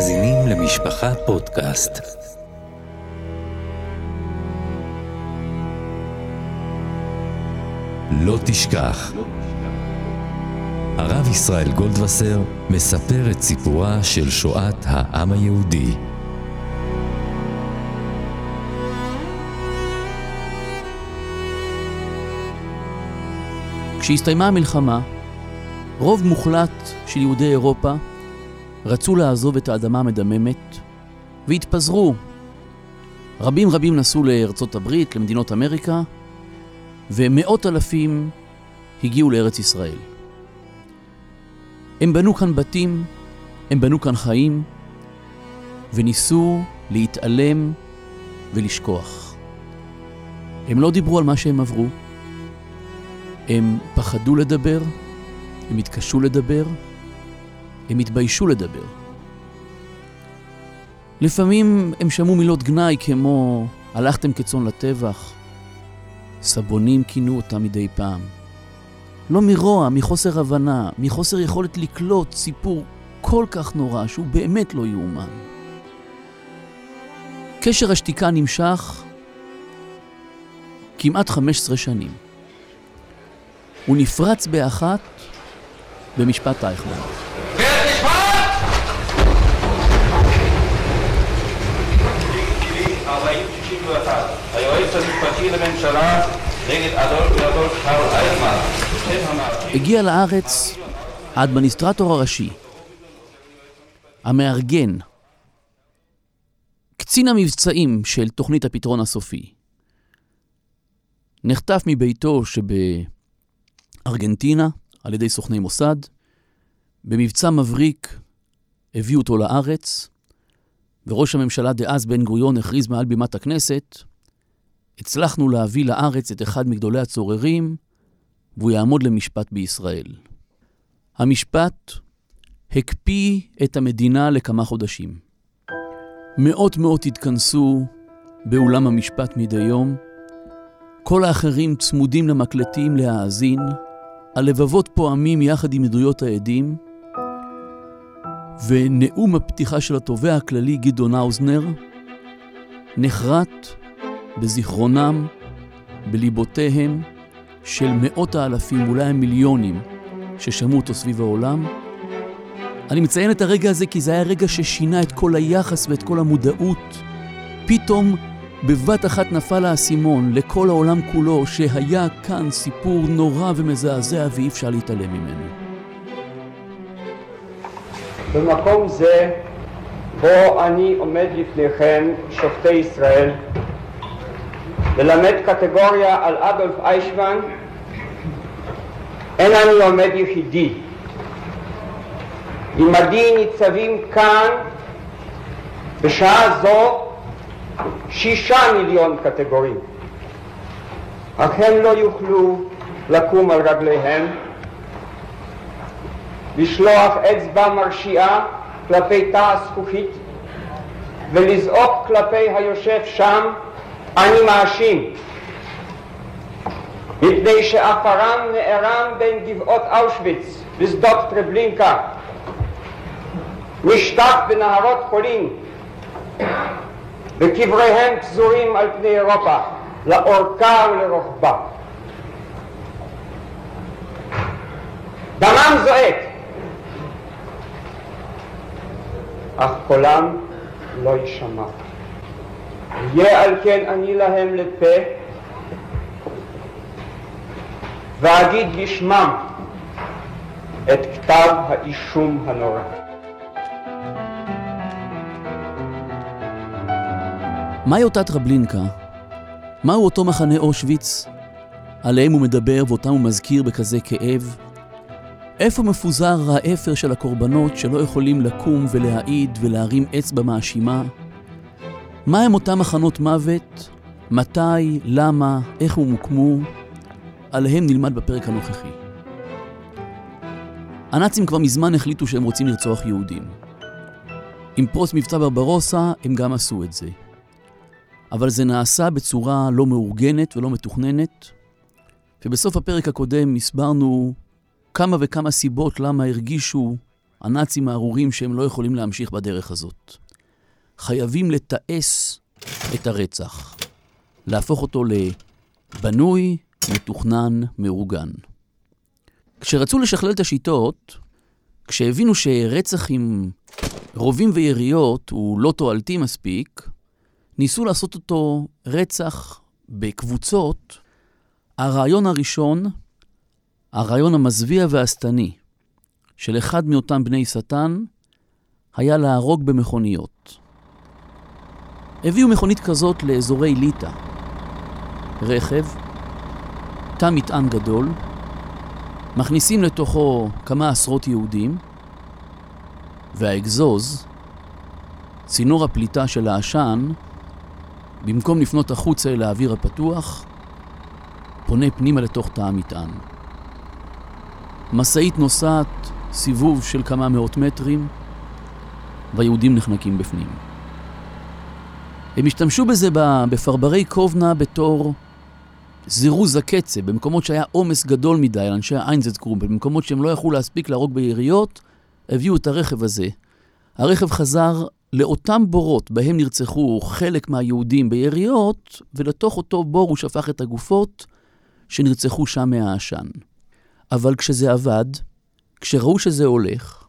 מאזינים למשפחה פודקאסט. לא תשכח. הרב ישראל גולדווסר מספר את סיפורה של שואת העם היהודי. כשהסתיימה המלחמה, רוב מוחלט של יהודי אירופה רצו לעזוב את האדמה המדממת והתפזרו. רבים רבים נסעו לארצות הברית, למדינות אמריקה, ומאות אלפים הגיעו לארץ ישראל. הם בנו כאן בתים, הם בנו כאן חיים, וניסו להתעלם ולשכוח. הם לא דיברו על מה שהם עברו, הם פחדו לדבר, הם התקשו לדבר, הם התביישו לדבר. לפעמים הם שמעו מילות גנאי כמו הלכתם כצאן לטבח, סבונים כינו אותם מדי פעם. לא מרוע, מחוסר הבנה, מחוסר יכולת לקלוט סיפור כל כך נורא שהוא באמת לא יאומן. קשר השתיקה נמשך כמעט 15 שנים. הוא נפרץ באחת במשפט אייכמן. היועץ המשפטי לממשלה נגד אדולף קרל אייכמן. הגיע לארץ האדמיניסטרטור הראשי, המארגן, קצין המבצעים של תוכנית הפתרון הסופי. נחטף מביתו שבארגנטינה על ידי סוכני מוסד, במבצע מבריק הביאו אותו לארץ, וראש הממשלה דאז בן גוריון הכריז מעל בימת הכנסת, הצלחנו להביא לארץ את אחד מגדולי הצוררים, והוא יעמוד למשפט בישראל. המשפט הקפיא את המדינה לכמה חודשים. מאות מאות התכנסו באולם המשפט מדי יום, כל האחרים צמודים למקלטים להאזין, הלבבות פועמים יחד עם עדויות העדים, ונאום הפתיחה של התובע הכללי גדעון האוזנר נחרט בזיכרונם, בליבותיהם של מאות האלפים, אולי המיליונים, ששמעו אותו סביב העולם. אני מציין את הרגע הזה כי זה היה רגע ששינה את כל היחס ואת כל המודעות. פתאום בבת אחת נפל האסימון לכל העולם כולו שהיה כאן סיפור נורא ומזעזע ואי אפשר להתעלם ממנו. במקום זה בו אני עומד לפניכם, שופטי ישראל, ללמד קטגוריה על אדולף איישמן, אין אני עומד יחידי. עמדי ניצבים כאן בשעה זו שישה מיליון קטגורים, אך הם לא יוכלו לקום על רגליהם, לשלוח אצבע מרשיעה כלפי תא הזכוכית ולזעוק כלפי היושב שם אני מאשים, מפני שעפרם נערם בין גבעות אושוויץ ושדות טרבלינקה, נשטף בנהרות פולין, וקבריהם פזורים על פני אירופה, לאורכה ולרוחבה. דמם זועק, אך קולם לא יישמע. יהיה על כן אני להם לפה, ואגיד בשמם את כתב האישום הנורא. מהי אותה טרבלינקה? מהו אותו מחנה אושוויץ, עליהם הוא מדבר ואותם הוא מזכיר בכזה כאב? איפה מפוזר האפר של הקורבנות שלא יכולים לקום ולהעיד ולהרים אצבע מאשימה? מה הם אותם מחנות מוות? מתי? למה? איך הם הוקמו? עליהם נלמד בפרק הנוכחי. הנאצים כבר מזמן החליטו שהם רוצים לרצוח יהודים. עם פרוץ מבצע ברברוסה הם גם עשו את זה. אבל זה נעשה בצורה לא מאורגנת ולא מתוכננת, ובסוף הפרק הקודם הסברנו כמה וכמה סיבות למה הרגישו הנאצים הארורים שהם לא יכולים להמשיך בדרך הזאת. חייבים לתעש את הרצח, להפוך אותו לבנוי, מתוכנן, מאורגן. כשרצו לשכלל את השיטות, כשהבינו שרצח עם רובים ויריות הוא לא תועלתי מספיק, ניסו לעשות אותו רצח בקבוצות. הרעיון הראשון, הרעיון המזוויע והשטני של אחד מאותם בני שטן, היה להרוג במכוניות. הביאו מכונית כזאת לאזורי ליטא. רכב, תא מטען גדול, מכניסים לתוכו כמה עשרות יהודים, והאגזוז, צינור הפליטה של העשן, במקום לפנות החוצה אל האוויר הפתוח, פונה פנימה לתוך תא המטען. משאית נוסעת סיבוב של כמה מאות מטרים, והיהודים נחנקים בפנים. הם השתמשו בזה בפרברי קובנה בתור זירוז הקצב, במקומות שהיה עומס גדול מדי על אנשי האיינזדקרומפל, במקומות שהם לא יכלו להספיק להרוג ביריות, הביאו את הרכב הזה. הרכב חזר לאותם בורות בהם נרצחו חלק מהיהודים ביריות, ולתוך אותו בור הוא שפך את הגופות שנרצחו שם מהעשן. אבל כשזה עבד, כשראו שזה הולך,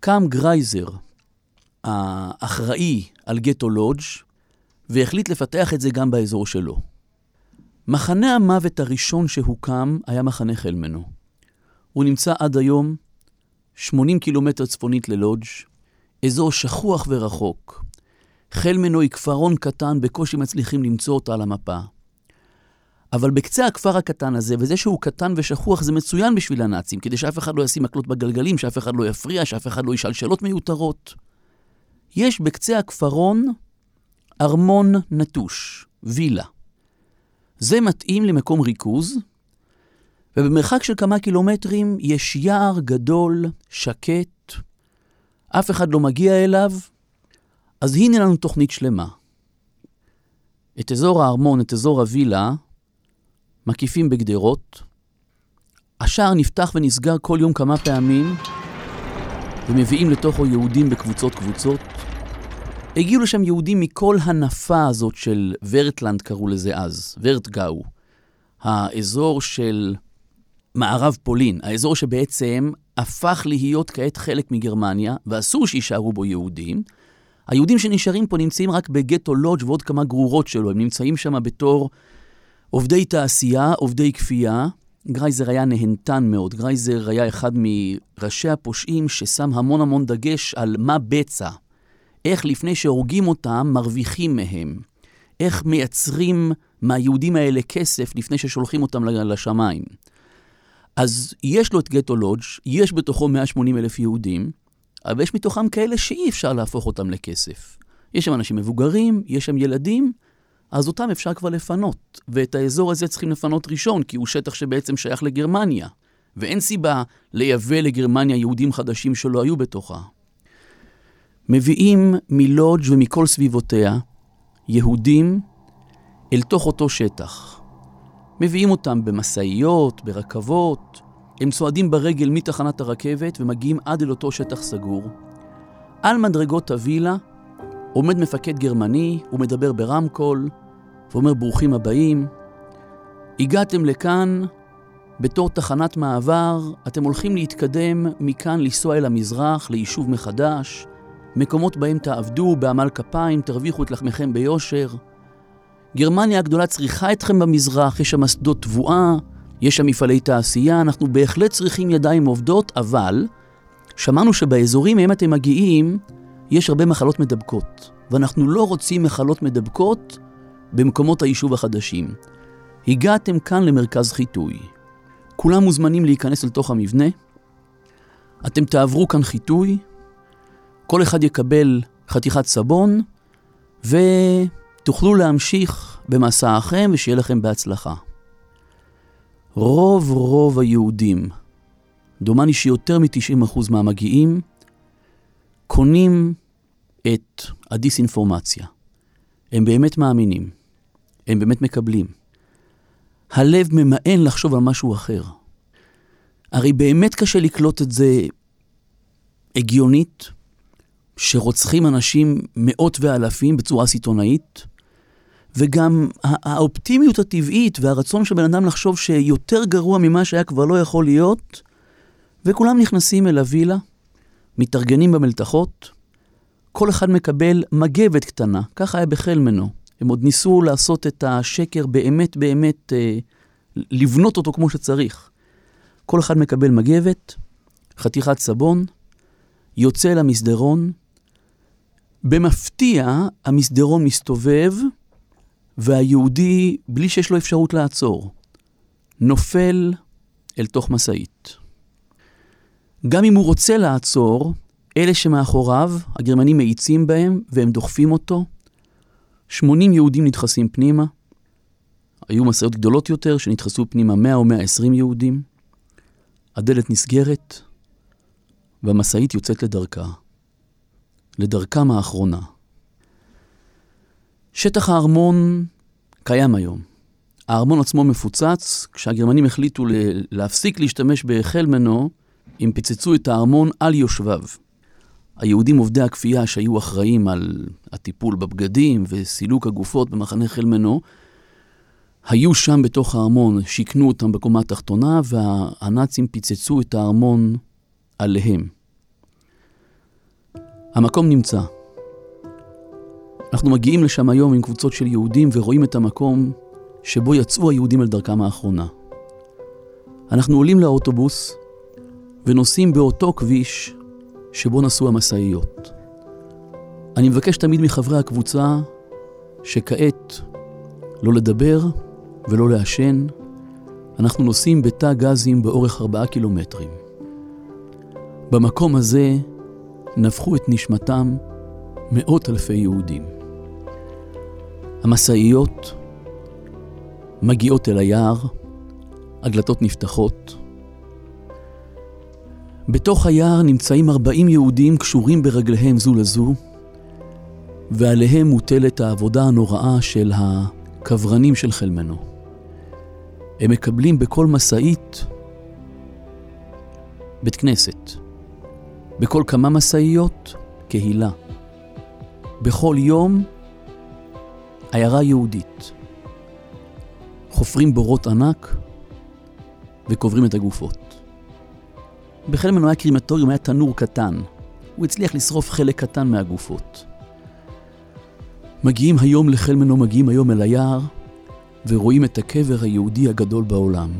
קם גרייזר, האחראי על גטו לודג', והחליט לפתח את זה גם באזור שלו. מחנה המוות הראשון שהוקם היה מחנה חלמנו. הוא נמצא עד היום 80 קילומטר צפונית ללודג', אזור שכוח ורחוק. חלמנו היא כפרון קטן, בקושי מצליחים למצוא אותה על המפה. אבל בקצה הכפר הקטן הזה, וזה שהוא קטן ושכוח, זה מצוין בשביל הנאצים, כדי שאף אחד לא ישים מקלות בגלגלים, שאף אחד לא יפריע, שאף אחד לא ישאל שאלות מיותרות. יש בקצה הכפרון ארמון נטוש, וילה. זה מתאים למקום ריכוז, ובמרחק של כמה קילומטרים יש יער גדול, שקט, אף אחד לא מגיע אליו, אז הנה לנו תוכנית שלמה. את אזור הארמון, את אזור הווילה, מקיפים בגדרות. השער נפתח ונסגר כל יום כמה פעמים, ומביאים לתוכו יהודים בקבוצות קבוצות. הגיעו לשם יהודים מכל הנפה הזאת של ורטלנד, קראו לזה אז, ורטגאו, האזור של מערב פולין, האזור שבעצם הפך להיות כעת חלק מגרמניה, ואסור שיישארו בו יהודים. היהודים שנשארים פה נמצאים רק בגטו לודג' ועוד כמה גרורות שלו, הם נמצאים שם בתור עובדי תעשייה, עובדי כפייה. גרייזר היה נהנתן מאוד. גרייזר היה אחד מראשי הפושעים ששם המון המון דגש על מה בצע. איך לפני שהורגים אותם, מרוויחים מהם. איך מייצרים מהיהודים האלה כסף לפני ששולחים אותם לשמיים. אז יש לו את גטו לודג', יש בתוכו 180 אלף יהודים, אבל יש מתוכם כאלה שאי אפשר להפוך אותם לכסף. יש שם אנשים מבוגרים, יש שם ילדים, אז אותם אפשר כבר לפנות. ואת האזור הזה צריכים לפנות ראשון, כי הוא שטח שבעצם שייך לגרמניה. ואין סיבה לייבא לגרמניה יהודים חדשים שלא היו בתוכה. מביאים מלודג' ומכל סביבותיה יהודים אל תוך אותו שטח. מביאים אותם במשאיות, ברכבות, הם צועדים ברגל מתחנת הרכבת ומגיעים עד אל אותו שטח סגור. על מדרגות הווילה עומד מפקד גרמני, הוא מדבר ברמקול, ואומר ברוכים הבאים. הגעתם לכאן בתור תחנת מעבר, אתם הולכים להתקדם מכאן לנסוע אל המזרח, ליישוב מחדש, מקומות בהם תעבדו בעמל כפיים, תרוויחו את לחמכם ביושר. גרמניה הגדולה צריכה אתכם במזרח, יש שם אסדות תבואה, יש שם מפעלי תעשייה, אנחנו בהחלט צריכים ידיים עובדות, אבל שמענו שבאזורים מהם אתם מגיעים, יש הרבה מחלות מדבקות, ואנחנו לא רוצים מחלות מדבקות במקומות היישוב החדשים. הגעתם כאן למרכז חיטוי. כולם מוזמנים להיכנס לתוך המבנה. אתם תעברו כאן חיטוי, כל אחד יקבל חתיכת סבון, ותוכלו להמשיך במסעכם ושיהיה לכם בהצלחה. רוב רוב היהודים, דומני שיותר מ-90% מהמגיעים, קונים את הדיסאינפורמציה. הם באמת מאמינים, הם באמת מקבלים. הלב ממאן לחשוב על משהו אחר. הרי באמת קשה לקלוט את זה הגיונית, שרוצחים אנשים מאות ואלפים בצורה סיטונאית, וגם האופטימיות הטבעית והרצון של בן אדם לחשוב שיותר גרוע ממה שהיה כבר לא יכול להיות, וכולם נכנסים אל הווילה, מתארגנים במלתחות, כל אחד מקבל מגבת קטנה, ככה היה בחלמנו. הם עוד ניסו לעשות את השקר באמת באמת, אה, לבנות אותו כמו שצריך. כל אחד מקבל מגבת, חתיכת סבון, יוצא למסדרון, במפתיע המסדרון מסתובב, והיהודי, בלי שיש לו אפשרות לעצור, נופל אל תוך משאית. גם אם הוא רוצה לעצור, אלה שמאחוריו, הגרמנים מאיצים בהם והם דוחפים אותו. 80 יהודים נדחסים פנימה. היו משאיות גדולות יותר שנדחסו פנימה 100 או 120 יהודים. הדלת נסגרת והמשאית יוצאת לדרכה. לדרכם האחרונה. שטח הארמון קיים היום. הארמון עצמו מפוצץ, כשהגרמנים החליטו להפסיק להשתמש בהיכל מנו, הם פיצצו את הארמון על יושביו. היהודים עובדי הכפייה שהיו אחראים על הטיפול בבגדים וסילוק הגופות במחנה חלמנו, היו שם בתוך הארמון, שיכנו אותם בקומה התחתונה, והנאצים פיצצו את הארמון עליהם. המקום נמצא. אנחנו מגיעים לשם היום עם קבוצות של יהודים ורואים את המקום שבו יצאו היהודים אל דרכם האחרונה. אנחנו עולים לאוטובוס ונוסעים באותו כביש שבו נסעו המשאיות. אני מבקש תמיד מחברי הקבוצה שכעת לא לדבר ולא לעשן. אנחנו נוסעים בתא גזים באורך ארבעה קילומטרים. במקום הזה נפחו את נשמתם מאות אלפי יהודים. המשאיות מגיעות אל היער, הדלתות נפתחות. בתוך היער נמצאים 40 יהודים קשורים ברגליהם זו לזו, ועליהם מוטלת העבודה הנוראה של הקברנים של חלמנו. הם מקבלים בכל משאית בית כנסת. בכל כמה משאיות, קהילה. בכל יום, עיירה יהודית. חופרים בורות ענק וקוברים את הגופות. בחלק מנועי הקרימטוריום היה תנור קטן. הוא הצליח לשרוף חלק קטן מהגופות. מגיעים היום לחלמנו, מגיעים היום אל היער, ורואים את הקבר היהודי הגדול בעולם.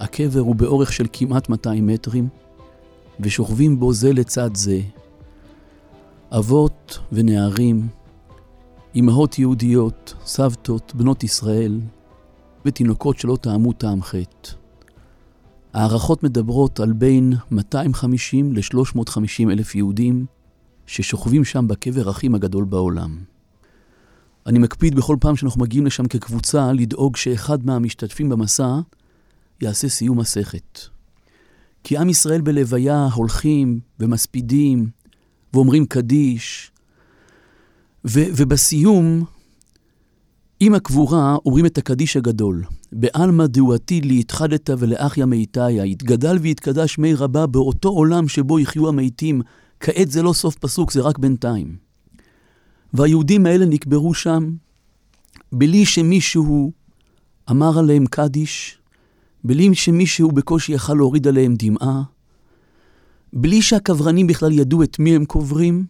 הקבר הוא באורך של כמעט 200 מטרים, ושוכבים בו זה לצד זה אבות ונערים, אמהות יהודיות, סבתות, בנות ישראל, ותינוקות שלא טעמו טעם חטא. הערכות מדברות על בין 250 ל-350 אלף יהודים ששוכבים שם בקבר אחים הגדול בעולם. אני מקפיד בכל פעם שאנחנו מגיעים לשם כקבוצה לדאוג שאחד מהמשתתפים במסע יעשה סיום מסכת. כי עם ישראל בלוויה הולכים ומספידים ואומרים קדיש, ו- ובסיום, עם הקבורה אומרים את הקדיש הגדול. בעלמא דעועתי להתחדת ולאחיה מאיתיה, יתגדל ויתקדש מי רבה באותו עולם שבו יחיו המתים, כעת זה לא סוף פסוק, זה רק בינתיים. והיהודים האלה נקברו שם בלי שמישהו אמר עליהם קדיש, בלי שמישהו בקושי יכל להוריד עליהם דמעה, בלי שהקברנים בכלל ידעו את מי הם קוברים,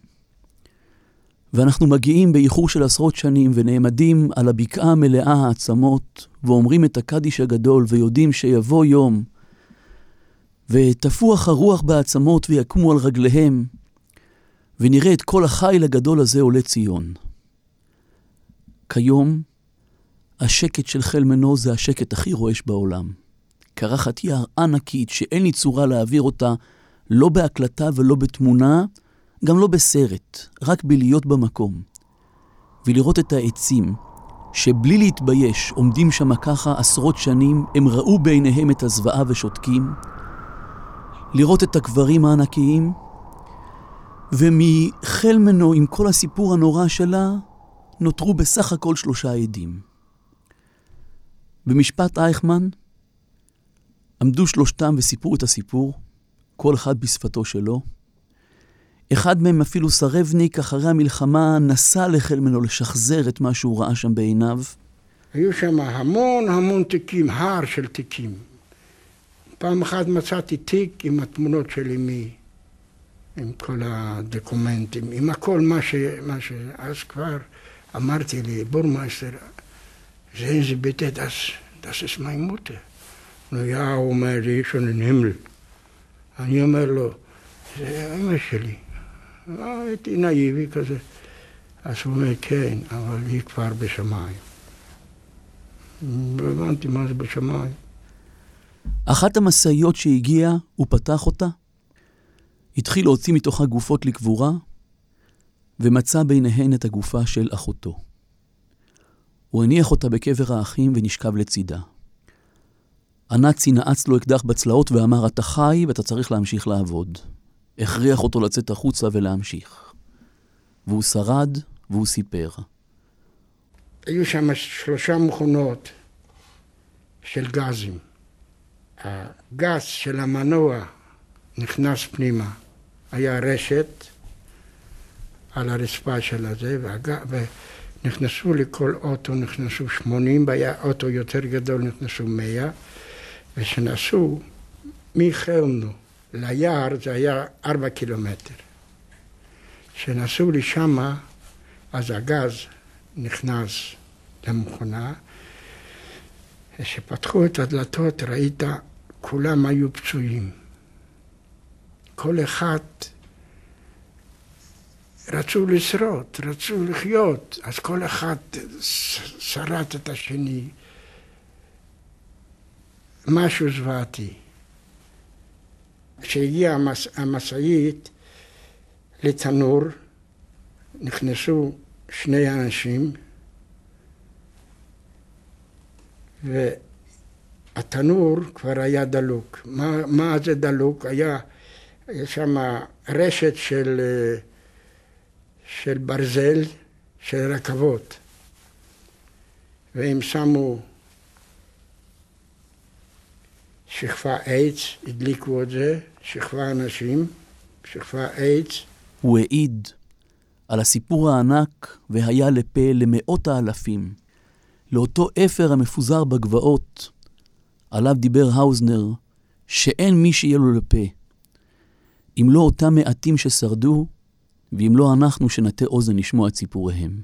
ואנחנו מגיעים באיחור של עשרות שנים ונעמדים על הבקעה המלאה העצמות, ואומרים את הקדיש הגדול, ויודעים שיבוא יום, ותפוח הרוח בעצמות ויקומו על רגליהם, ונראה את כל החיל הגדול הזה עולה ציון. כיום, השקט של חיל מנו זה השקט הכי רועש בעולם. קרחת יער ענקית שאין לי צורה להעביר אותה לא בהקלטה ולא בתמונה, גם לא בסרט, רק בלהיות במקום. ולראות את העצים, שבלי להתבייש עומדים שם ככה עשרות שנים, הם ראו בעיניהם את הזוועה ושותקים. לראות את הקברים הענקיים, ומחל מנו עם כל הסיפור הנורא שלה, נותרו בסך הכל שלושה עדים. במשפט אייכמן עמדו שלושתם וסיפרו את הסיפור, כל אחד בשפתו שלו. אחד מהם אפילו סרבניק אחרי המלחמה נסע לחלמנו לשחזר את מה שהוא ראה שם בעיניו. היו שם המון המון תיקים, הר של תיקים. פעם אחת מצאתי תיק עם התמונות של אמי, עם כל הדוקומנטים, עם הכל מה ש... מה ש... אז כבר אמרתי לי, בורמייסטר, sehen Sie bitte, das, ist Mutter. נו, הוא אומר לי, schon in Himmel. אני אומר לו, זה אמא שלי. לא, הייתי נאיבי כזה. אז הוא אומר, כן, אבל היא כבר בשמיים. לא הבנתי מה זה בשמיים. אחת המשאיות שהגיעה, הוא פתח אותה, התחיל להוציא מתוכה גופות לקבורה, ומצא ביניהן את הגופה של אחותו. הוא הניח אותה בקבר האחים ונשכב לצידה. הנאצי נעץ לו אקדח בצלעות ואמר, אתה חי ואתה צריך להמשיך לעבוד. הכריח אותו לצאת החוצה ולהמשיך. והוא שרד והוא סיפר. היו שם שלושה מכונות של גזים. הגז של המנוע נכנס פנימה, היה רשת על הרצפה של הזה, והג... ונכנסו לכל אוטו, נכנסו 80, והיה אוטו יותר גדול, נכנסו 100, וכשנסעו מחלנו ליער זה היה 4 קילומטר. כשנסעו לשמה, אז הגז נכנס למכונה, כשפתחו את הדלתות ראית, כולם היו פצועים. כל אחד רצו לשרוד, רצו לחיות, אז כל אחד שרט את השני. משהו זוועתי. כשהגיעה המשאית לתנור, נכנסו שני אנשים, והתנור כבר היה דלוק. מה, מה זה דלוק? היה שם רשת של, של ברזל, של רכבות, והם שמו שכבה עץ, הדליקו את זה, שכבה אנשים, שכבה עץ. הוא העיד על הסיפור הענק והיה לפה למאות האלפים, לאותו אפר המפוזר בגבעות, עליו דיבר האוזנר, שאין מי שיהיה לו לפה. אם לא אותם מעטים ששרדו, ואם לא אנחנו שנטה אוזן לשמוע את סיפוריהם.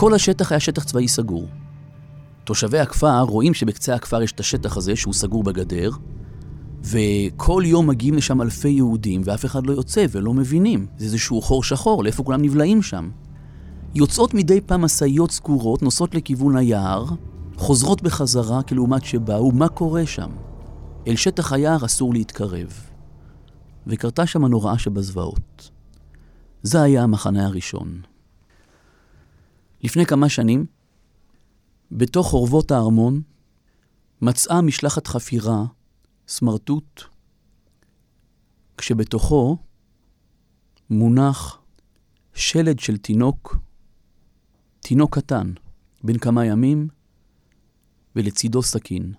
כל השטח היה שטח צבאי סגור. תושבי הכפר רואים שבקצה הכפר יש את השטח הזה שהוא סגור בגדר, וכל יום מגיעים לשם אלפי יהודים ואף אחד לא יוצא ולא מבינים. זה איזשהו חור שחור, לאיפה כולם נבלעים שם. יוצאות מדי פעם משאיות סגורות, נוסעות לכיוון היער, חוזרות בחזרה כלעומת שבאו, מה קורה שם? אל שטח היער אסור להתקרב. וקרתה שם הנוראה שבזוועות. זה היה המחנה הראשון. לפני כמה שנים, בתוך חורבות הארמון, מצאה משלחת חפירה סמרטוט, כשבתוכו מונח שלד של תינוק, תינוק קטן, בן כמה ימים, ולצידו סכין.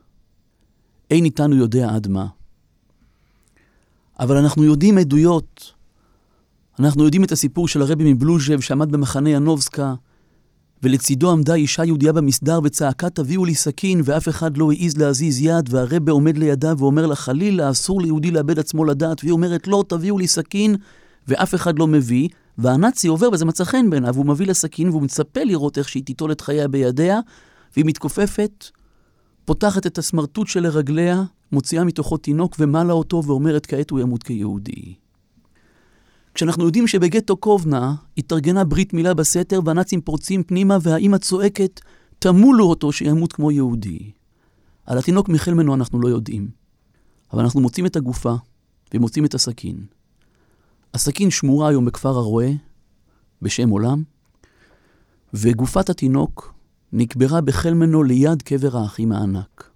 אין איתנו יודע עד מה. אבל אנחנו יודעים עדויות. אנחנו יודעים את הסיפור של הרבי מבלוז'ב שעמד במחנה ינובסקה, ולצידו עמדה אישה יהודייה במסדר וצעקה תביאו לי סכין, ואף אחד לא העז להזיז יד, והרבה עומד לידה ואומר לה חלילה אסור ליהודי לאבד עצמו לדעת, והיא אומרת לא תביאו לי סכין, ואף אחד לא מביא, והנאצי עובר וזה מצא חן בעיניו, הוא מביא לה סכין והוא מצפה לראות איך שהיא תיטול את חייה בידיה, והיא מתכופפת, פותחת את הסמרטוט שלרגליה, מוציאה מתוכו תינוק ומעלה אותו ואומרת כעת הוא ימות כיהודי. כשאנחנו יודעים שבגטו קובנה התארגנה ברית מילה בסתר והנאצים פורצים פנימה והאימא צועקת, תמולו אותו שימות כמו יהודי. על התינוק מחלמנו אנחנו לא יודעים, אבל אנחנו מוצאים את הגופה ומוצאים את הסכין. הסכין שמורה היום בכפר הרועה, בשם עולם, וגופת התינוק נקברה בחלמנו ליד קבר האחים הענק.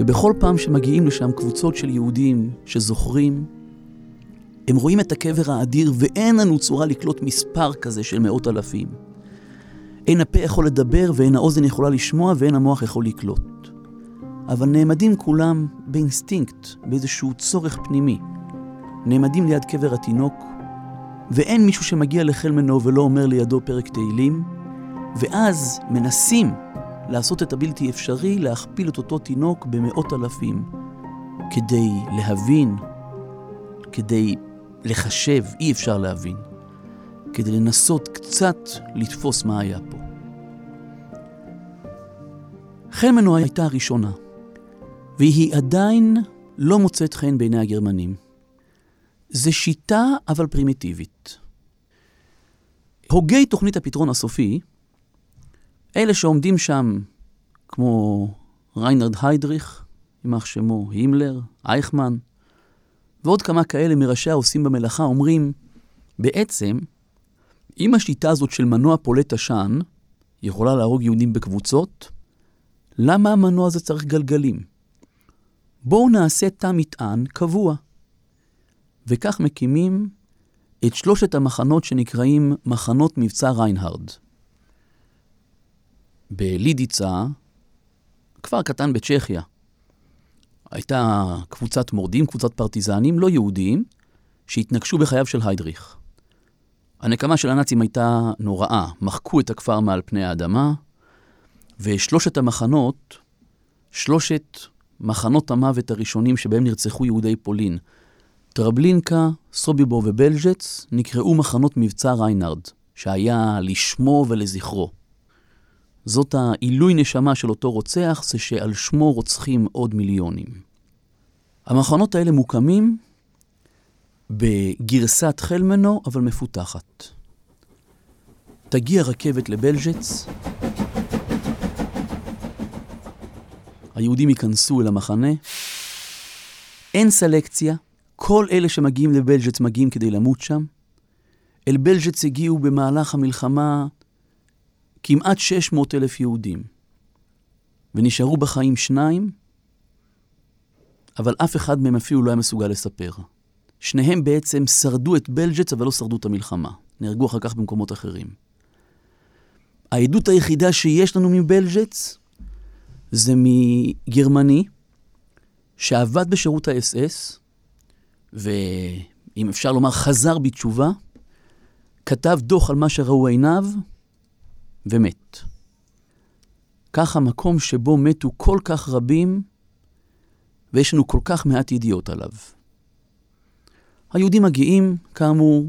ובכל פעם שמגיעים לשם קבוצות של יהודים שזוכרים, הם רואים את הקבר האדיר ואין לנו צורה לקלוט מספר כזה של מאות אלפים. אין הפה יכול לדבר ואין האוזן יכולה לשמוע ואין המוח יכול לקלוט. אבל נעמדים כולם באינסטינקט, באיזשהו צורך פנימי. נעמדים ליד קבר התינוק, ואין מישהו שמגיע לחלמנו ולא אומר לידו פרק תהילים, ואז מנסים לעשות את הבלתי אפשרי, להכפיל את אותו תינוק במאות אלפים, כדי להבין, כדי לחשב, אי אפשר להבין, כדי לנסות קצת לתפוס מה היה פה. חלמנו הייתה הראשונה, והיא עדיין לא מוצאת חן בעיני הגרמנים. זה שיטה אבל פרימיטיבית. הוגי תוכנית הפתרון הסופי, אלה שעומדים שם כמו ריינרד היידריך, יימח שמו הימלר, אייכמן, ועוד כמה כאלה מראשי העושים במלאכה אומרים, בעצם, אם השיטה הזאת של מנוע פולט עשן יכולה להרוג יהודים בקבוצות, למה המנוע הזה צריך גלגלים? בואו נעשה תא מטען קבוע. וכך מקימים את שלושת המחנות שנקראים מחנות מבצע ריינהרד. בלידיצה, כפר קטן בצ'כיה, הייתה קבוצת מורדים, קבוצת פרטיזנים לא יהודים, שהתנגשו בחייו של היידריך. הנקמה של הנאצים הייתה נוראה, מחקו את הכפר מעל פני האדמה, ושלושת המחנות, שלושת מחנות המוות הראשונים שבהם נרצחו יהודי פולין, טרבלינקה, סוביבור ובלז'ץ, נקראו מחנות מבצע ריינארד, שהיה לשמו ולזכרו. זאת העילוי נשמה של אותו רוצח, זה שעל שמו רוצחים עוד מיליונים. המחנות האלה מוקמים בגרסת חלמנו, אבל מפותחת. תגיע רכבת לבלז'ץ, היהודים ייכנסו אל המחנה, אין סלקציה, כל אלה שמגיעים לבלז'ץ מגיעים כדי למות שם. אל בלז'ץ הגיעו במהלך המלחמה כמעט 600 אלף יהודים, ונשארו בחיים שניים, אבל אף אחד מהם אפילו לא היה מסוגל לספר. שניהם בעצם שרדו את בלג'ץ, אבל לא שרדו את המלחמה. נהרגו אחר כך במקומות אחרים. העדות היחידה שיש לנו מבלג'ץ זה מגרמני שעבד בשירות האס-אס, ואם אפשר לומר חזר בתשובה, כתב דוח על מה שראו עיניו ומת. כך המקום שבו מתו כל כך רבים, ויש לנו כל כך מעט ידיעות עליו. היהודים מגיעים, כאמור,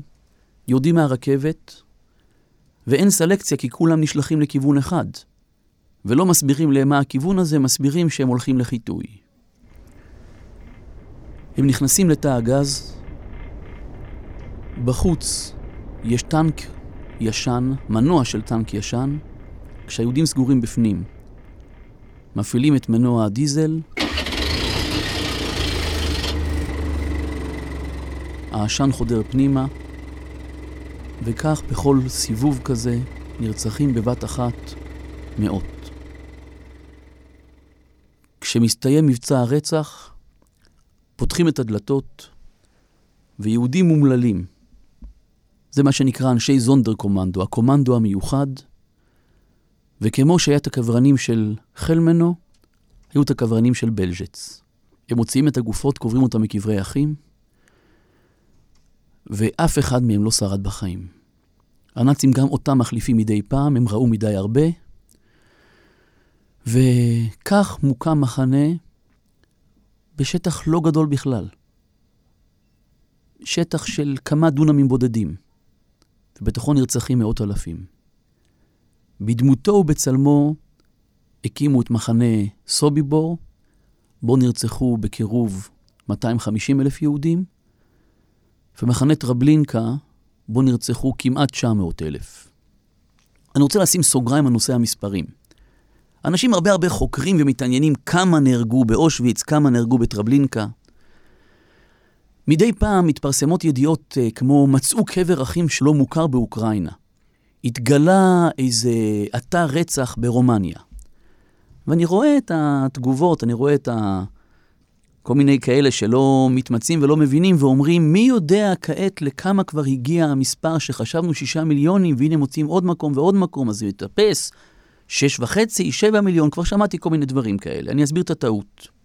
יורדים מהרכבת, ואין סלקציה כי כולם נשלחים לכיוון אחד. ולא מסבירים להם מה הכיוון הזה, מסבירים שהם הולכים לחיטוי. הם נכנסים לתא הגז, בחוץ יש טנק ישן, מנוע של טנק ישן, כשהיהודים סגורים בפנים. מפעילים את מנוע הדיזל, העשן חודר פנימה, וכך בכל סיבוב כזה נרצחים בבת אחת מאות. כשמסתיים מבצע הרצח, פותחים את הדלתות, ויהודים מומללים, זה מה שנקרא אנשי זונדר קומנדו, הקומנדו המיוחד, וכמו שהיה את הקברנים של חלמנו, היו את הקברנים של בלז'ץ. הם מוציאים את הגופות, קוברים אותם מקברי אחים, ואף אחד מהם לא שרד בחיים. הנאצים גם אותם מחליפים מדי פעם, הם ראו מדי הרבה, וכך מוקם מחנה בשטח לא גדול בכלל. שטח של כמה דונמים בודדים, ובתוכו נרצחים מאות אלפים. בדמותו ובצלמו הקימו את מחנה סוביבור, בו נרצחו בקירוב 250 אלף יהודים, ומחנה טרבלינקה, בו נרצחו כמעט 900 אלף. אני רוצה לשים סוגריים על נושא המספרים. אנשים הרבה הרבה חוקרים ומתעניינים כמה נהרגו באושוויץ, כמה נהרגו בטרבלינקה. מדי פעם מתפרסמות ידיעות uh, כמו מצאו קבר אחים שלא מוכר באוקראינה. התגלה איזה אתר רצח ברומניה. ואני רואה את התגובות, אני רואה את כל מיני כאלה שלא מתמצאים ולא מבינים ואומרים, מי יודע כעת לכמה כבר הגיע המספר שחשבנו שישה מיליונים, והנה מוצאים עוד מקום ועוד מקום, אז זה יתאפס, שש וחצי, שבע מיליון, כבר שמעתי כל מיני דברים כאלה. אני אסביר את הטעות.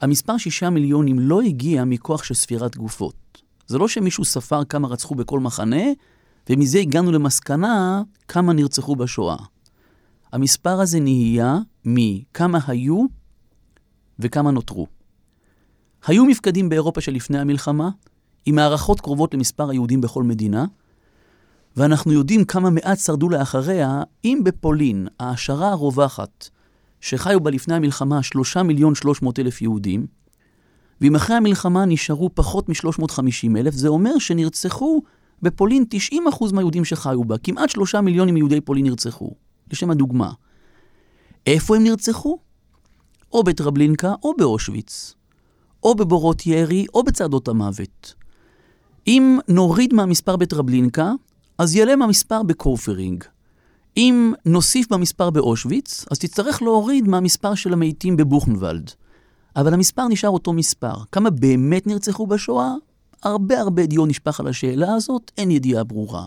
המספר שישה מיליונים לא הגיע מכוח של ספירת גופות. זה לא שמישהו ספר כמה רצחו בכל מחנה, ומזה הגענו למסקנה כמה נרצחו בשואה. המספר הזה נהיה מכמה היו וכמה נותרו. היו מפקדים באירופה שלפני המלחמה, עם הערכות קרובות למספר היהודים בכל מדינה, ואנחנו יודעים כמה מעט שרדו לאחריה, אם בפולין, ההשערה הרווחת, שחיו בה לפני המלחמה שלושה מיליון שלוש מאות אלף יהודים, ואם אחרי המלחמה נשארו פחות מ-350 אלף, זה אומר שנרצחו בפולין 90% מהיהודים שחיו בה, כמעט שלושה מיליונים מיהודי פולין נרצחו, לשם הדוגמה. איפה הם נרצחו? או בטרבלינקה או באושוויץ, או בבורות ירי או בצעדות המוות. אם נוריד מהמספר בטרבלינקה, אז יעלה מהמספר בקורפרינג. אם נוסיף במספר באושוויץ, אז תצטרך להוריד מהמספר של המתים בבוכנוולד. אבל המספר נשאר אותו מספר. כמה באמת נרצחו בשואה? הרבה הרבה דיון נשפך על השאלה הזאת, אין ידיעה ברורה.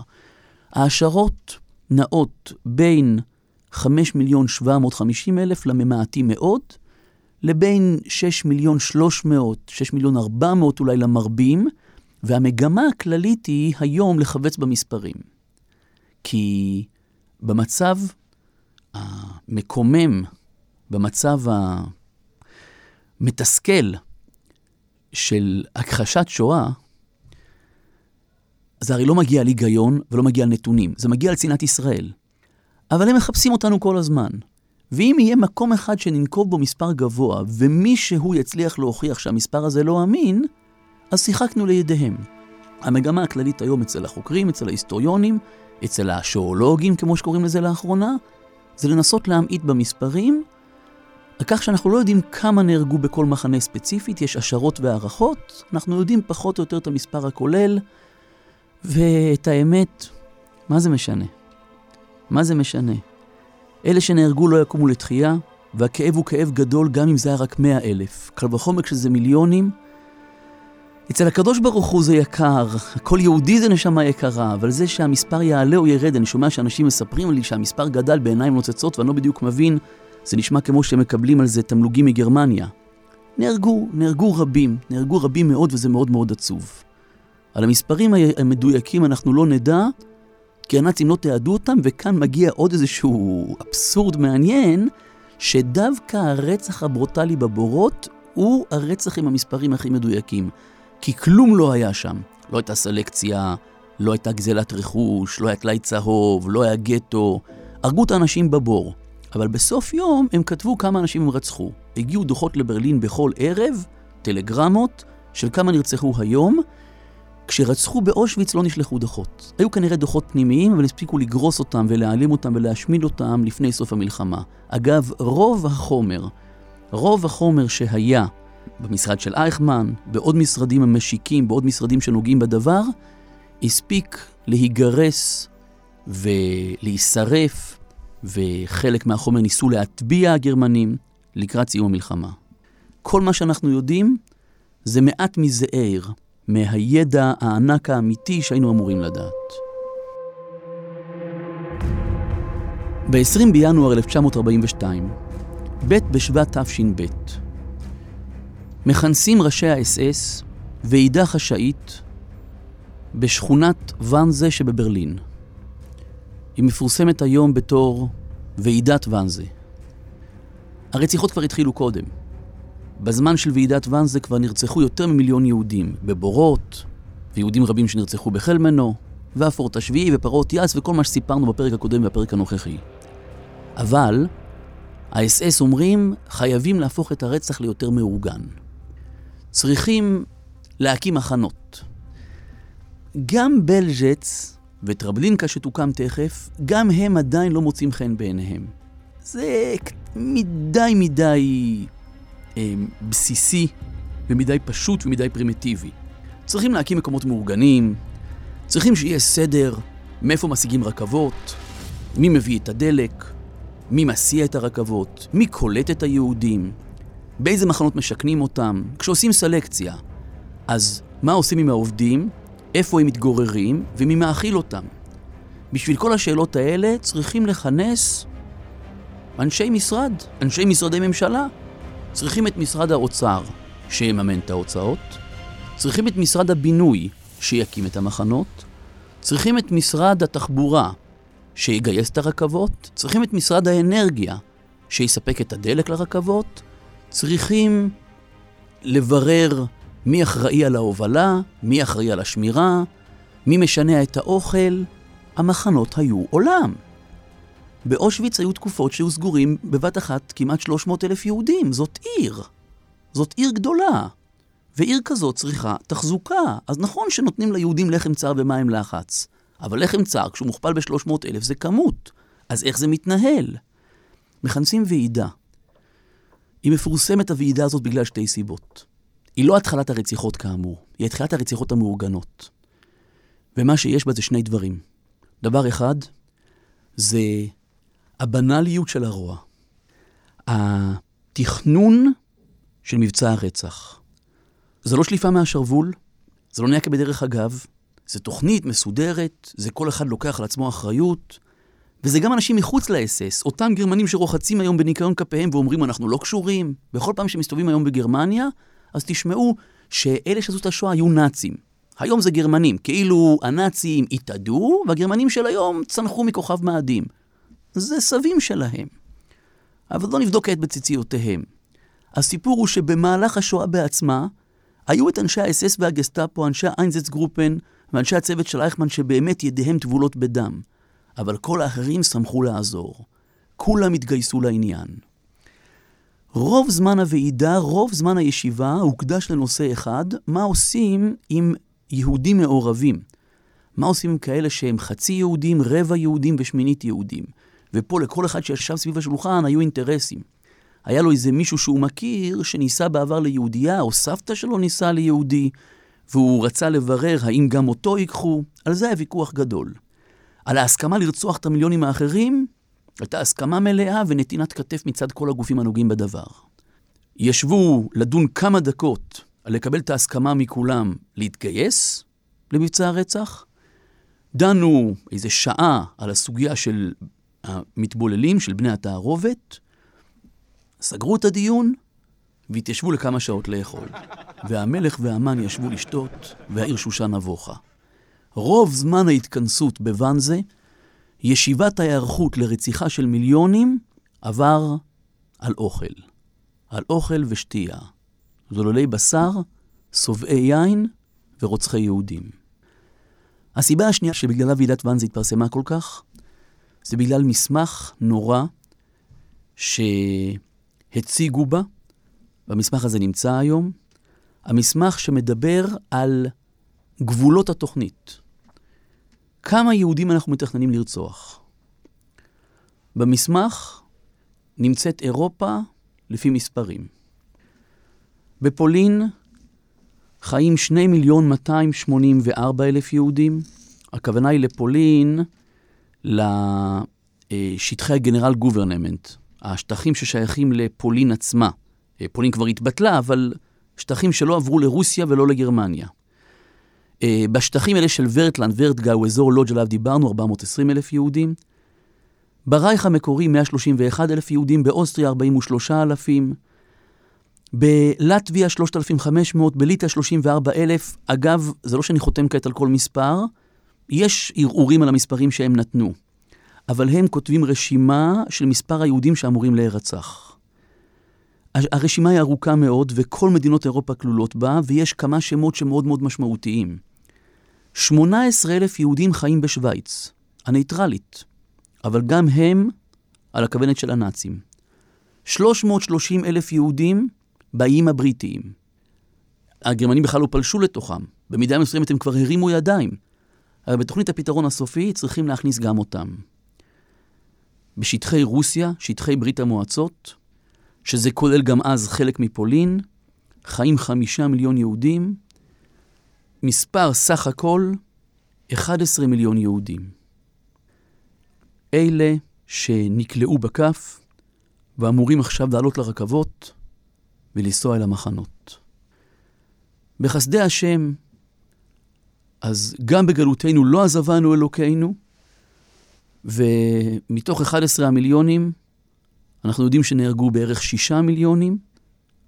ההשערות נעות בין 5 מיליון 750 אלף לממעטים מאוד, לבין 6 מיליון 300, 6 מיליון 400 אולי למרבים, והמגמה הכללית היא היום לחבץ במספרים. כי במצב המקומם, במצב המתסכל של הכחשת שואה, זה הרי לא מגיע על היגיון ולא מגיע על נתונים, זה מגיע על צנעת ישראל. אבל הם מחפשים אותנו כל הזמן. ואם יהיה מקום אחד שננקוב בו מספר גבוה, ומישהו יצליח להוכיח שהמספר הזה לא אמין, אז שיחקנו לידיהם. המגמה הכללית היום אצל החוקרים, אצל ההיסטוריונים, אצל השואולוגים, כמו שקוראים לזה לאחרונה, זה לנסות להמעיט במספרים, על כך שאנחנו לא יודעים כמה נהרגו בכל מחנה ספציפית, יש השערות והערכות, אנחנו יודעים פחות או יותר את המספר הכולל, ואת האמת, מה זה משנה? מה זה משנה? אלה שנהרגו לא יקומו לתחייה, והכאב הוא כאב גדול גם אם זה היה רק מאה אלף. קל וחומר כשזה מיליונים. אצל הקדוש ברוך הוא זה יקר, הכל יהודי זה נשמה יקרה, אבל זה שהמספר יעלה או ירד, אני שומע שאנשים מספרים לי שהמספר גדל בעיניים נוצצות ואני לא בדיוק מבין, זה נשמע כמו שהם מקבלים על זה תמלוגים מגרמניה. נהרגו, נהרגו רבים, נהרגו רבים מאוד וזה מאוד מאוד עצוב. על המספרים המדויקים אנחנו לא נדע, כי הנאצים לא תיעדו אותם, וכאן מגיע עוד איזשהו אבסורד מעניין, שדווקא הרצח הברוטלי בבורות הוא הרצח עם המספרים הכי מדויקים. כי כלום לא היה שם. לא הייתה סלקציה, לא הייתה גזלת רכוש, לא היה טלאי צהוב, לא היה גטו. הרגו את האנשים בבור. אבל בסוף יום הם כתבו כמה אנשים הם רצחו. הגיעו דוחות לברלין בכל ערב, טלגרמות, של כמה נרצחו היום, כשרצחו באושוויץ לא נשלחו דוחות. היו כנראה דוחות פנימיים, אבל הספיקו לגרוס אותם ולהעלים אותם ולהשמיד אותם לפני סוף המלחמה. אגב, רוב החומר, רוב החומר שהיה במשרד של אייכמן, בעוד משרדים המשיקים, בעוד משרדים שנוגעים בדבר, הספיק להיגרס ולהישרף, וחלק מהחומר ניסו להטביע הגרמנים לקראת סיום המלחמה. כל מה שאנחנו יודעים זה מעט מזעיר, מהידע הענק האמיתי שהיינו אמורים לדעת. ב-20 בינואר 1942, ב' בשבט תש"ב, מכנסים ראשי האס-אס ועידה חשאית בשכונת ואנזה שבברלין. היא מפורסמת היום בתור ועידת ואנזה. הרציחות כבר התחילו קודם. בזמן של ועידת ואנזה כבר נרצחו יותר ממיליון יהודים, בבורות, ויהודים רבים שנרצחו בחלמנו, והפורט השביעי ופרות יאס וכל מה שסיפרנו בפרק הקודם והפרק הנוכחי. אבל האס-אס אומרים, חייבים להפוך את הרצח ליותר מאורגן. צריכים להקים מחנות. גם בלז'ץ וטרבלינקה שתוקם תכף, גם הם עדיין לא מוצאים חן בעיניהם. זה מדי מדי אה, בסיסי ומדי פשוט ומדי פרימיטיבי. צריכים להקים מקומות מאורגנים, צריכים שיהיה סדר מאיפה משיגים רכבות, מי מביא את הדלק, מי מסיע את הרכבות, מי קולט את היהודים, באיזה מחנות משכנים אותם, כשעושים סלקציה, אז מה עושים עם העובדים, איפה הם מתגוררים ומי מאכיל אותם. בשביל כל השאלות האלה צריכים לכנס אנשי משרד, אנשי משרדי ממשלה. צריכים את משרד האוצר, שיממן את ההוצאות, צריכים את משרד הבינוי, שיקים את המחנות, צריכים את משרד התחבורה, שיגייס את הרכבות, צריכים את משרד האנרגיה, שיספק את הדלק לרכבות, צריכים לברר מי אחראי על ההובלה, מי אחראי על השמירה, מי משנע את האוכל. המחנות היו עולם. באושוויץ היו תקופות שהיו סגורים בבת אחת כמעט 300 אלף יהודים. זאת עיר. זאת עיר גדולה. ועיר כזאת צריכה תחזוקה. אז נכון שנותנים ליהודים לחם צר ומים לחץ, אבל לחם צר, כשהוא מוכפל ב-300 אלף, זה כמות. אז איך זה מתנהל? מכנסים ועידה. היא מפורסמת הוועידה הזאת בגלל שתי סיבות. היא לא התחלת הרציחות כאמור, היא התחלת הרציחות המאורגנות. ומה שיש בה זה שני דברים. דבר אחד, זה הבנאליות של הרוע. התכנון של מבצע הרצח. זה לא שליפה מהשרוול, זה לא נהיה כבדרך אגב, זה תוכנית מסודרת, זה כל אחד לוקח על עצמו אחריות, וזה גם אנשים מחוץ לאס-אס, אותם גרמנים שרוחצים היום בניקיון כפיהם ואומרים אנחנו לא קשורים. בכל פעם שמסתובבים היום בגרמניה, אז תשמעו שאלה שעשו את השואה היו נאצים. היום זה גרמנים, כאילו הנאצים התאדו, והגרמנים של היום צנחו מכוכב מאדים. זה סבים שלהם. אבל לא נבדוק כעת בציציותיהם. הסיפור הוא שבמהלך השואה בעצמה, היו את אנשי האס-אס והגסטאפו, אנשי האיינזץ גרופן ואנשי הצוות של אייכמן שבאמת ידיהם טבולות בדם. אבל כל האחרים שמחו לעזור. כולם התגייסו לעניין. רוב זמן הוועידה, רוב זמן הישיבה, הוקדש לנושא אחד, מה עושים עם יהודים מעורבים. מה עושים עם כאלה שהם חצי יהודים, רבע יהודים ושמינית יהודים. ופה לכל אחד שישב סביב השולחן היו אינטרסים. היה לו איזה מישהו שהוא מכיר שניסה בעבר ליהודייה, או סבתא שלו ניסה ליהודי, והוא רצה לברר האם גם אותו ייקחו. על זה היה ויכוח גדול. על ההסכמה לרצוח את המיליונים האחרים, הייתה הסכמה מלאה ונתינת כתף מצד כל הגופים הנוגעים בדבר. ישבו לדון כמה דקות על לקבל את ההסכמה מכולם להתגייס למבצע הרצח, דנו איזה שעה על הסוגיה של המתבוללים, של בני התערובת, סגרו את הדיון והתיישבו לכמה שעות לאכול. והמלך והמן ישבו לשתות, והעיר שושן נבוכה. רוב זמן ההתכנסות בוואנזה, ישיבת ההיערכות לרציחה של מיליונים עבר על אוכל. על אוכל ושתייה. זוללי בשר, שובעי יין ורוצחי יהודים. הסיבה השנייה שבגללה ועידת ואנזה התפרסמה כל כך, זה בגלל מסמך נורא שהציגו בה, והמסמך הזה נמצא היום, המסמך שמדבר על גבולות התוכנית. כמה יהודים אנחנו מתכננים לרצוח? במסמך נמצאת אירופה לפי מספרים. בפולין חיים 2 מיליון 284 אלף יהודים. הכוונה היא לפולין, לשטחי הגנרל גוברנמנט, השטחים ששייכים לפולין עצמה. פולין כבר התבטלה, אבל שטחים שלא עברו לרוסיה ולא לגרמניה. אה, בשטחים האלה של ורטלנד, ורטגאו, אזור לודג' עליו דיברנו, 420 אלף יהודים. ברייך המקורי 131 אלף יהודים, באוסטריה 43 אלפים. בלטביה 3,500, בליטא 34,000. אגב, זה לא שאני חותם כעת על כל מספר, יש ערעורים על המספרים שהם נתנו. אבל הם כותבים רשימה של מספר היהודים שאמורים להירצח. הרשימה היא ארוכה מאוד, וכל מדינות אירופה כלולות בה, ויש כמה שמות שמאוד מאוד משמעותיים. 18,000 יהודים חיים בשוויץ, הנייטרלית, אבל גם הם על הכוונת של הנאצים. 330,000 יהודים באיים הבריטיים. הגרמנים בכלל לא פלשו לתוכם, במידה מסוימת הם כבר הרימו ידיים. אבל בתוכנית הפתרון הסופי צריכים להכניס גם אותם. בשטחי רוסיה, שטחי ברית המועצות, שזה כולל גם אז חלק מפולין, חיים חמישה מיליון יהודים, מספר סך הכל 11 מיליון יהודים. אלה שנקלעו בכף ואמורים עכשיו לעלות לרכבות, ולנסוע אל המחנות. בחסדי השם, אז גם בגלותנו לא עזבנו אלוקינו, ומתוך 11 המיליונים, אנחנו יודעים שנהרגו בערך 6 מיליונים,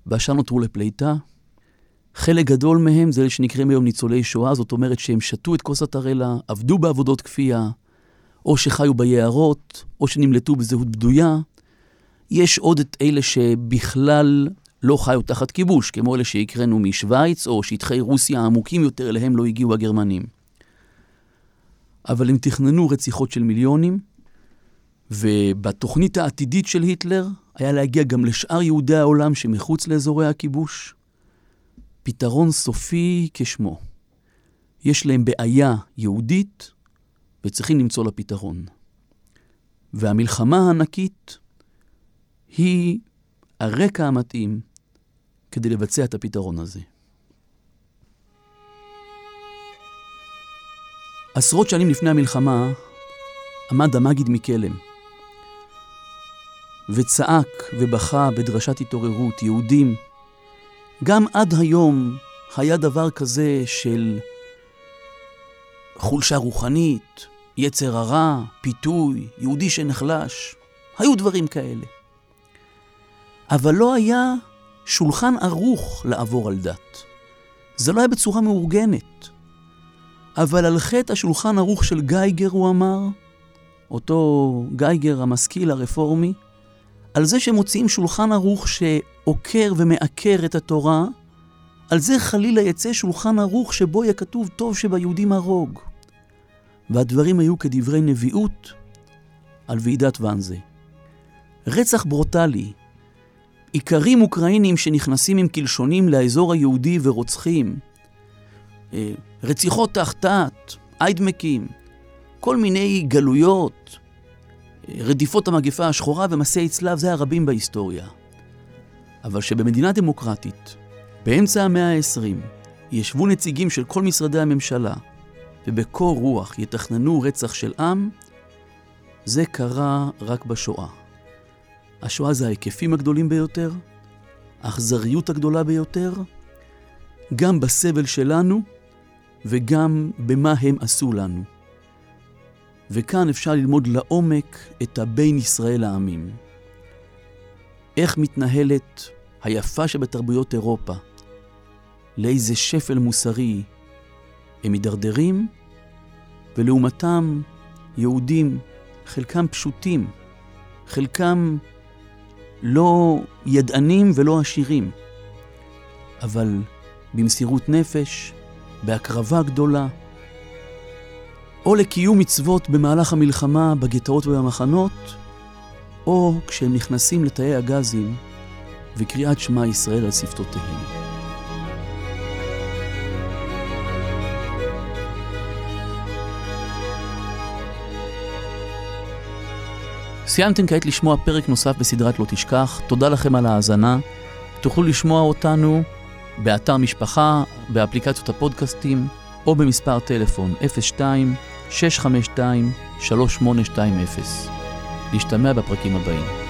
והשאר נותרו לפליטה. חלק גדול מהם זה אלה שנקראים היום ניצולי שואה, זאת אומרת שהם שתו את כוס התרלה, עבדו בעבודות כפייה, או שחיו ביערות, או שנמלטו בזהות בדויה. יש עוד את אלה שבכלל לא חיו תחת כיבוש, כמו אלה שהקראנו משוויץ, או שטחי רוסיה העמוקים יותר, אליהם לא הגיעו הגרמנים. אבל הם תכננו רציחות של מיליונים, ובתוכנית העתידית של היטלר היה להגיע גם לשאר יהודי העולם שמחוץ לאזורי הכיבוש. פתרון סופי כשמו. יש להם בעיה יהודית וצריכים למצוא לה פתרון. והמלחמה הענקית היא הרקע המתאים כדי לבצע את הפתרון הזה. עשרות שנים לפני המלחמה עמד המגיד מקלם וצעק ובכה בדרשת התעוררות, יהודים, גם עד היום היה דבר כזה של חולשה רוחנית, יצר הרע, פיתוי, יהודי שנחלש. היו דברים כאלה. אבל לא היה שולחן ערוך לעבור על דת. זה לא היה בצורה מאורגנת. אבל על חטא השולחן ערוך של גייגר, הוא אמר, אותו גייגר המשכיל הרפורמי, על זה שמוציאים שולחן ערוך שעוקר ומעקר את התורה, על זה חלילה יצא שולחן ערוך שבו יהיה כתוב טוב שביהודים הרוג. והדברים היו כדברי נביאות על ועידת ואנזה. רצח ברוטלי, איכרים אוקראינים שנכנסים עם קלשונים לאזור היהודי ורוצחים, אה, רציחות תחתת, איידמקים, כל מיני גלויות, רדיפות המגפה השחורה ומסעי צלב, זה הרבים בהיסטוריה. אבל שבמדינה דמוקרטית, באמצע המאה ה-20, ישבו נציגים של כל משרדי הממשלה, ובקור רוח יתכננו רצח של עם, זה קרה רק בשואה. השואה זה ההיקפים הגדולים ביותר, האכזריות הגדולה ביותר, גם בסבל שלנו וגם במה הם עשו לנו. וכאן אפשר ללמוד לעומק את הבין ישראל העמים. איך מתנהלת היפה שבתרבויות אירופה, לאיזה שפל מוסרי הם מידרדרים, ולעומתם יהודים, חלקם פשוטים, חלקם לא ידענים ולא עשירים, אבל במסירות נפש, בהקרבה גדולה, או לקיום מצוות במהלך המלחמה בגטאות ובמחנות, או כשהם נכנסים לתאי הגזים וקריאת שמע ישראל על שפתותיהם. סיימתם כעת לשמוע פרק נוסף בסדרת לא תשכח, תודה לכם על ההאזנה. תוכלו לשמוע אותנו באתר משפחה, באפליקציות הפודקאסטים, או במספר טלפון 02 652-3820. להשתמע בפרקים הבאים.